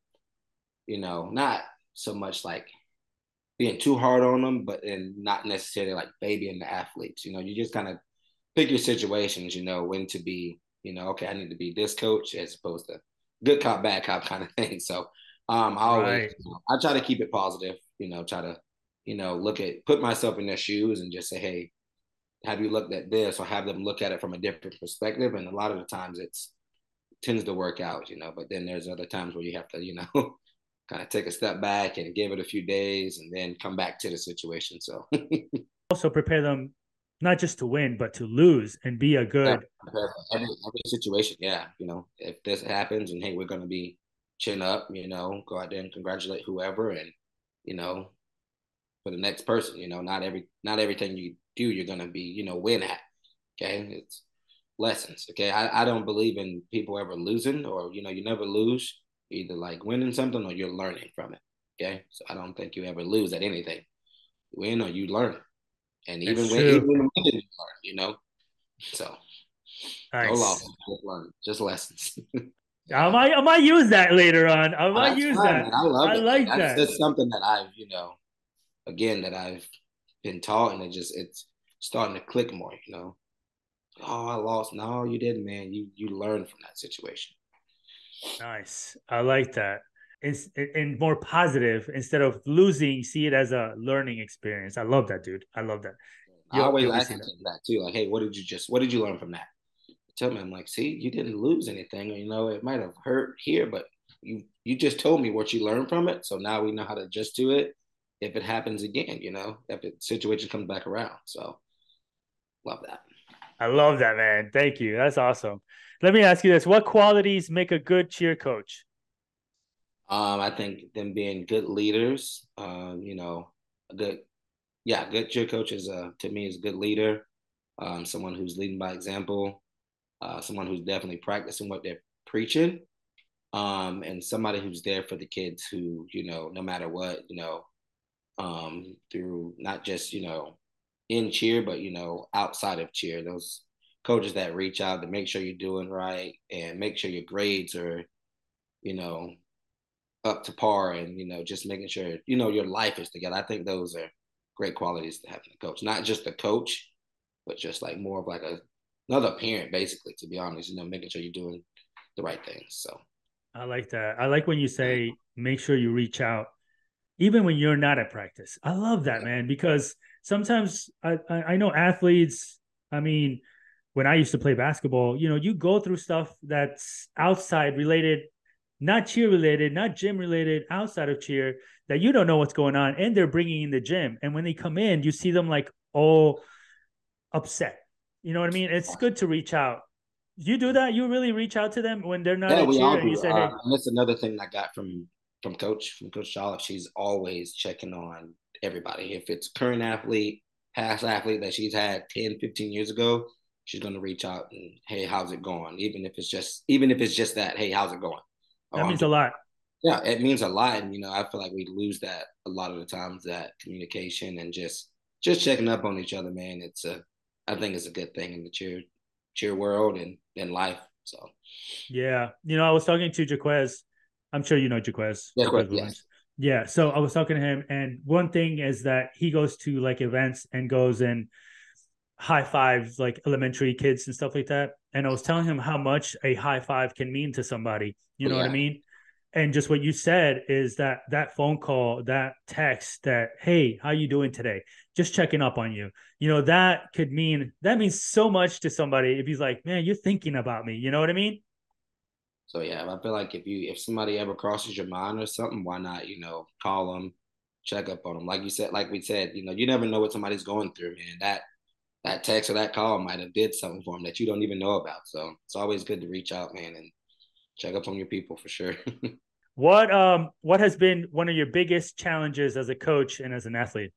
you know, not so much like being too hard on them, but and not necessarily like babying the athletes. You know, you just kind of pick your situations, you know, when to be, you know, okay, I need to be this coach as opposed to good cop, bad cop kind of thing. So um I always right. you know, I try to keep it positive, you know, try to, you know, look at put myself in their shoes and just say, hey, have you looked at this or have them look at it from a different perspective? And a lot of the times it's tends to work out, you know, but then there's other times where you have to, you know, kind of take a step back and give it a few days and then come back to the situation. So also prepare them not just to win, but to lose and be a good. Every, every situation, yeah. You know, if this happens and hey, we're to be chin up, you know, go out there and congratulate whoever, and you know, for the next person, you know, not every not everything you do you're to be, you know, win at. Okay, it's lessons. Okay, I, I don't believe in people ever losing, or you know, you never lose. either like winning something or you're learning from it. Okay, so I don't think you ever lose at anything. You win or you learn and even when, even when we didn't learn, you know. So nice. no loss, just learn, just lessons. I might I might use that later on. I might use that. Man. I love I it. like that's, that. That's something that I've, you know, again that I've been taught and it just it's starting to click more, you know. Oh, I lost. No, you didn't, man. You you learned from that situation. Nice. I like that and more positive instead of losing see it as a learning experience. I love that dude. I love that. I always ask that. that too like hey what did you just what did you learn from that? Tell me i'm like see you didn't lose anything you know it might have hurt here but you you just told me what you learned from it so now we know how to adjust to it if it happens again you know if the situation comes back around. So love that. I love that man. Thank you. That's awesome. Let me ask you this. What qualities make a good cheer coach um, I think them being good leaders, um, you know, a good, yeah, good cheer coach is uh, to me is a good leader, um, someone who's leading by example, uh, someone who's definitely practicing what they're preaching, um, and somebody who's there for the kids who, you know, no matter what, you know, um, through not just you know in cheer, but you know outside of cheer, those coaches that reach out to make sure you're doing right and make sure your grades are, you know, up to par and you know just making sure you know your life is together. I think those are great qualities to have in a coach, not just a coach, but just like more of like a another parent, basically. To be honest, you know, making sure you're doing the right things. So I like that. I like when you say make sure you reach out. even when you're not at practice. I love that, man, because sometimes I, I know athletes, I mean, when I used to play basketball, you know, you go through stuff that's outside related, not cheer related, not gym related, outside of cheer that you don't know what's going on, and they're bringing in the gym. And when they come in, you see them like all upset. You know what I mean? It's good to reach out. You do that? You really reach out to them when they're not yeah, we cheer, all do. Say, hey. Uh, and that's another thing I got from from coach from Coach Jolliffe. She's always checking on everybody. If it's current athlete, past athlete that she's had 10, 15 years ago, she's going to reach out and hey how's it going even if it's just even if it's just that hey how's it going that oh, means a um, lot yeah it means a lot and you know i feel like we lose that a lot of the times that communication and just just checking up on each other man it's a i think it's a good thing in the cheer cheer world and in life so yeah you know i was talking to jaquez i'm sure you know jaquez, yeah, jaquez yes. yeah so i was talking to him and one thing is that he goes to like events and goes and high fives like elementary kids and stuff like that. And I was telling him how much a high five can mean to somebody. You know yeah. what I mean? And just what you said is that that phone call, that text, that hey, how you doing today? Just checking up on you. You know that could mean that means so much to somebody if he's like, man, you're thinking about me. You know what I mean? So yeah, I feel like if you if somebody ever crosses your mind or something, why not you know call them, check up on them. Like you said, like we said, you know, you never know what somebody's going through, man. That that text or that call might have did something for them that you don't even know about. So it's always good to reach out, man, and check up on your people for sure. what um what has been one of your biggest challenges as a coach and as an athlete?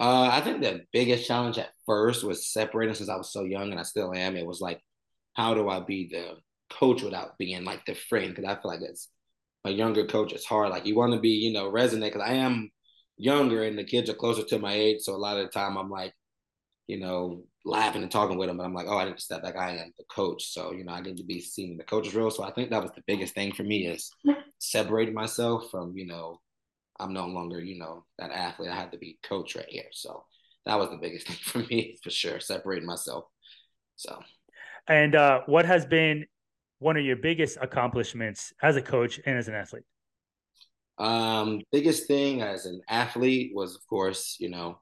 Uh, I think the biggest challenge at first was separating since I was so young and I still am. It was like, how do I be the coach without being like the friend? Because I feel like it's a younger coach. It's hard. Like you want to be, you know, resonate. Because I am younger and the kids are closer to my age, so a lot of the time I'm like, you know, laughing and talking with him. But I'm like, oh, I need to step back. I am the coach. So, you know, I need to be seeing the coach's role. So I think that was the biggest thing for me is separating myself from, you know, I'm no longer, you know, that athlete. I had to be coach right here. So that was the biggest thing for me for sure, separating myself. So and uh, what has been one of your biggest accomplishments as a coach and as an athlete? Um, biggest thing as an athlete was, of course, you know,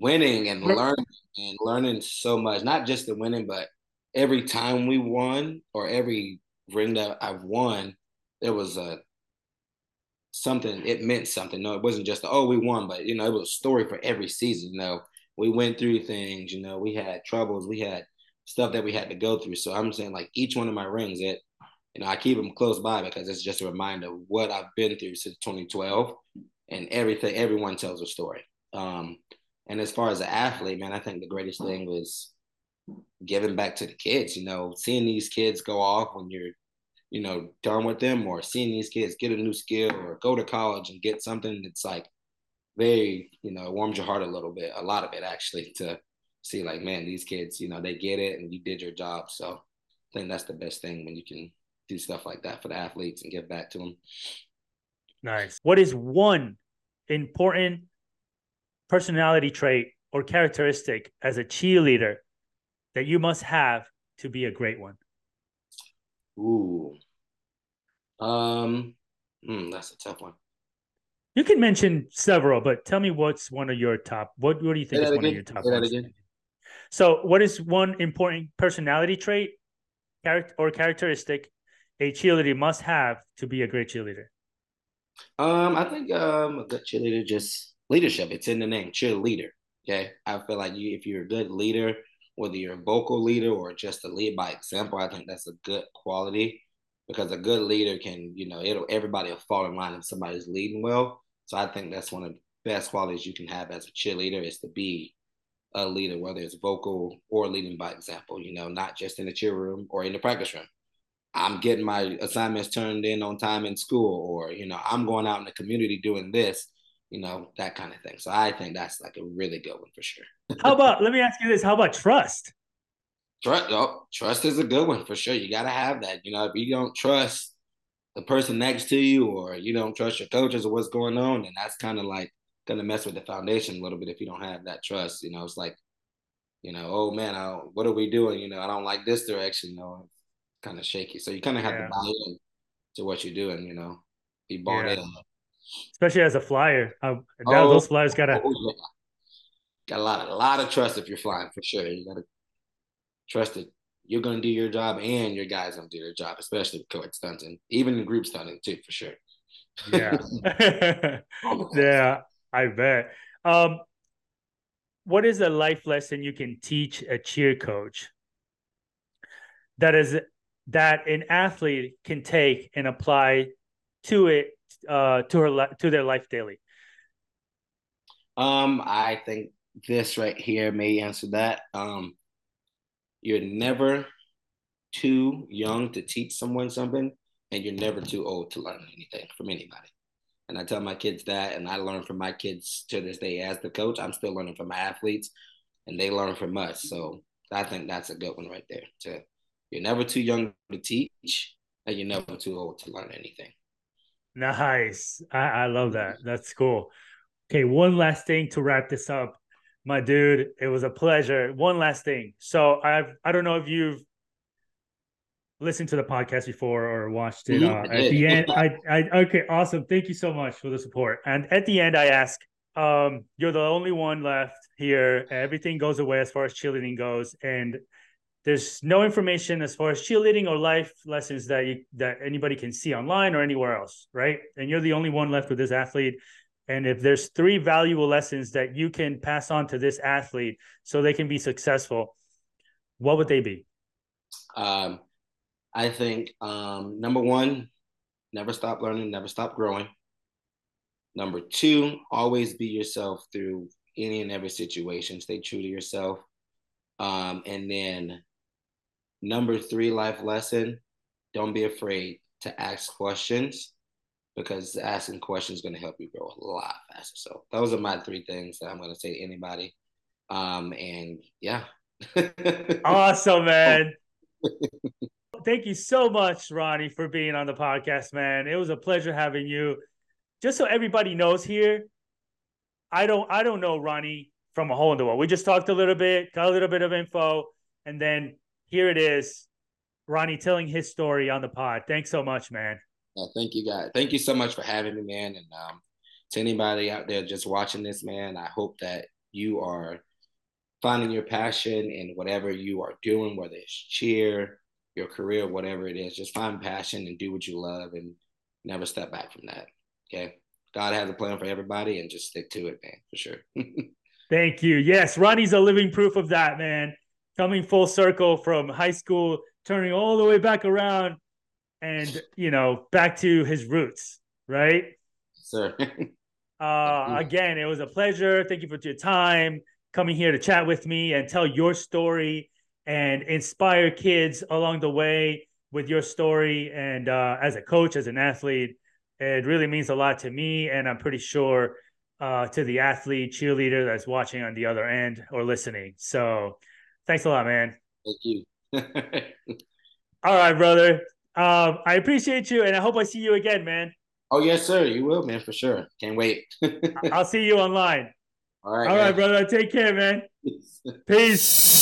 winning and learning and learning so much, not just the winning, but every time we won or every ring that I've won, there was a something, it meant something. No, it wasn't just, oh, we won, but you know, it was a story for every season. You know, we went through things, you know, we had troubles, we had stuff that we had to go through. So I'm saying like each one of my rings, it, you know, I keep them close by because it's just a reminder of what I've been through since 2012 and everything, everyone tells a story. Um, and as far as an athlete, man, I think the greatest thing was giving back to the kids, you know, seeing these kids go off when you're, you know, done with them or seeing these kids get a new skill or go to college and get something that's like very, you know, warms your heart a little bit, a lot of it actually to see like, man, these kids, you know, they get it and you did your job. So I think that's the best thing when you can do stuff like that for the athletes and give back to them. Nice. What is one important personality trait or characteristic as a cheerleader that you must have to be a great one? Ooh. Um, hmm, that's a tough one. You can mention several, but tell me what's one of your top. What What do you think is one again. of your top? Say ones? So, what is one important personality trait, character or characteristic a cheerleader must have to be a great cheerleader? Um, I think um, a good cheerleader just leadership. It's in the name, cheerleader. Okay. I feel like you, if you're a good leader, whether you're a vocal leader or just a lead by example, I think that's a good quality because a good leader can, you know, it'll everybody will fall in line if somebody's leading well. So I think that's one of the best qualities you can have as a cheerleader is to be a leader, whether it's vocal or leading by example, you know, not just in the cheer room or in the practice room. I'm getting my assignments turned in on time in school, or, you know, I'm going out in the community doing this you know, that kind of thing. So I think that's like a really good one for sure. How about let me ask you this? How about trust? Trust, oh, trust is a good one for sure. You got to have that. You know, if you don't trust the person next to you, or you don't trust your coaches or what's going on, then that's kind of like gonna mess with the foundation a little bit if you don't have that trust. You know, it's like, you know, oh man, I, what are we doing? You know, I don't like this direction. You know, kind of shaky. So you kind of have yeah. to buy in to what you're doing. You know, be bought yeah. in. Especially as a flyer. Uh, oh, those flyers gotta oh, yeah. got a lot, a lot of trust if you're flying for sure. You gotta trust that you're gonna do your job and your guys gonna do their job, especially with co-ed stunting, even in group stunting too, for sure. Yeah, yeah, I bet. Um, what is a life lesson you can teach a cheer coach that is that an athlete can take and apply to it uh, to her to their life daily? Um, I think this right here may answer that. Um, you're never too young to teach someone something, and you're never too old to learn anything from anybody. And I tell my kids that, and I learn from my kids to this day as the coach. I'm still learning from my athletes, and they learn from us. So I think that's a good one right there. To you're never too young to teach, and you're never too old to learn anything. Nice. I, I love that. That's cool. Okay, one last thing to wrap this up. My dude, it was a pleasure. One last thing. So I've I don't know if you've listened to the podcast before or watched it. Uh, at the end, I, I okay, awesome. Thank you so much for the support. And at the end, I ask, um, you're the only one left here. Everything goes away as far as cheerleading goes, and there's no information as far as cheerleading or life lessons that you that anybody can see online or anywhere else, right? And you're the only one left with this athlete. And if there's three valuable lessons that you can pass on to this athlete so they can be successful, what would they be? Um, I think um, number one, never stop learning, never stop growing. Number two, always be yourself through any and every situation. Stay true to yourself. Um, and then Number three life lesson don't be afraid to ask questions because asking questions is going to help you grow a lot faster. So those are my three things that I'm going to say to anybody. Um, and yeah. awesome, man. Thank you so much, Ronnie, for being on the podcast, man. It was a pleasure having you. Just so everybody knows here, I don't I don't know Ronnie from a hole in the wall. We just talked a little bit, got a little bit of info, and then here it is. Ronnie telling his story on the pod. Thanks so much, man. thank you, guys. Thank you so much for having me, man. And um, to anybody out there just watching this, man, I hope that you are finding your passion in whatever you are doing, whether it's cheer, your career, whatever it is. Just find passion and do what you love and never step back from that. Okay. God has a plan for everybody and just stick to it, man, for sure. Thank you. Yes, Ronnie's a living proof of that, man coming full circle from high school, turning all the way back around, and you know back to his roots, right? Sir. uh, again, it was a pleasure. Thank you for your time coming here to chat with me and tell your story and inspire kids along the way with your story. And uh, as a coach, as an athlete, it really means a lot to me, and I'm pretty sure uh, to the athlete cheerleader that's watching on the other end or listening. So Thanks a lot, man. Thank you. All right, brother. Um, I appreciate you, and I hope I see you again, man. Oh yes, sir. You will, man, for sure. Can't wait. I'll see you online. All right. All man. right, brother. Take care, man. Peace.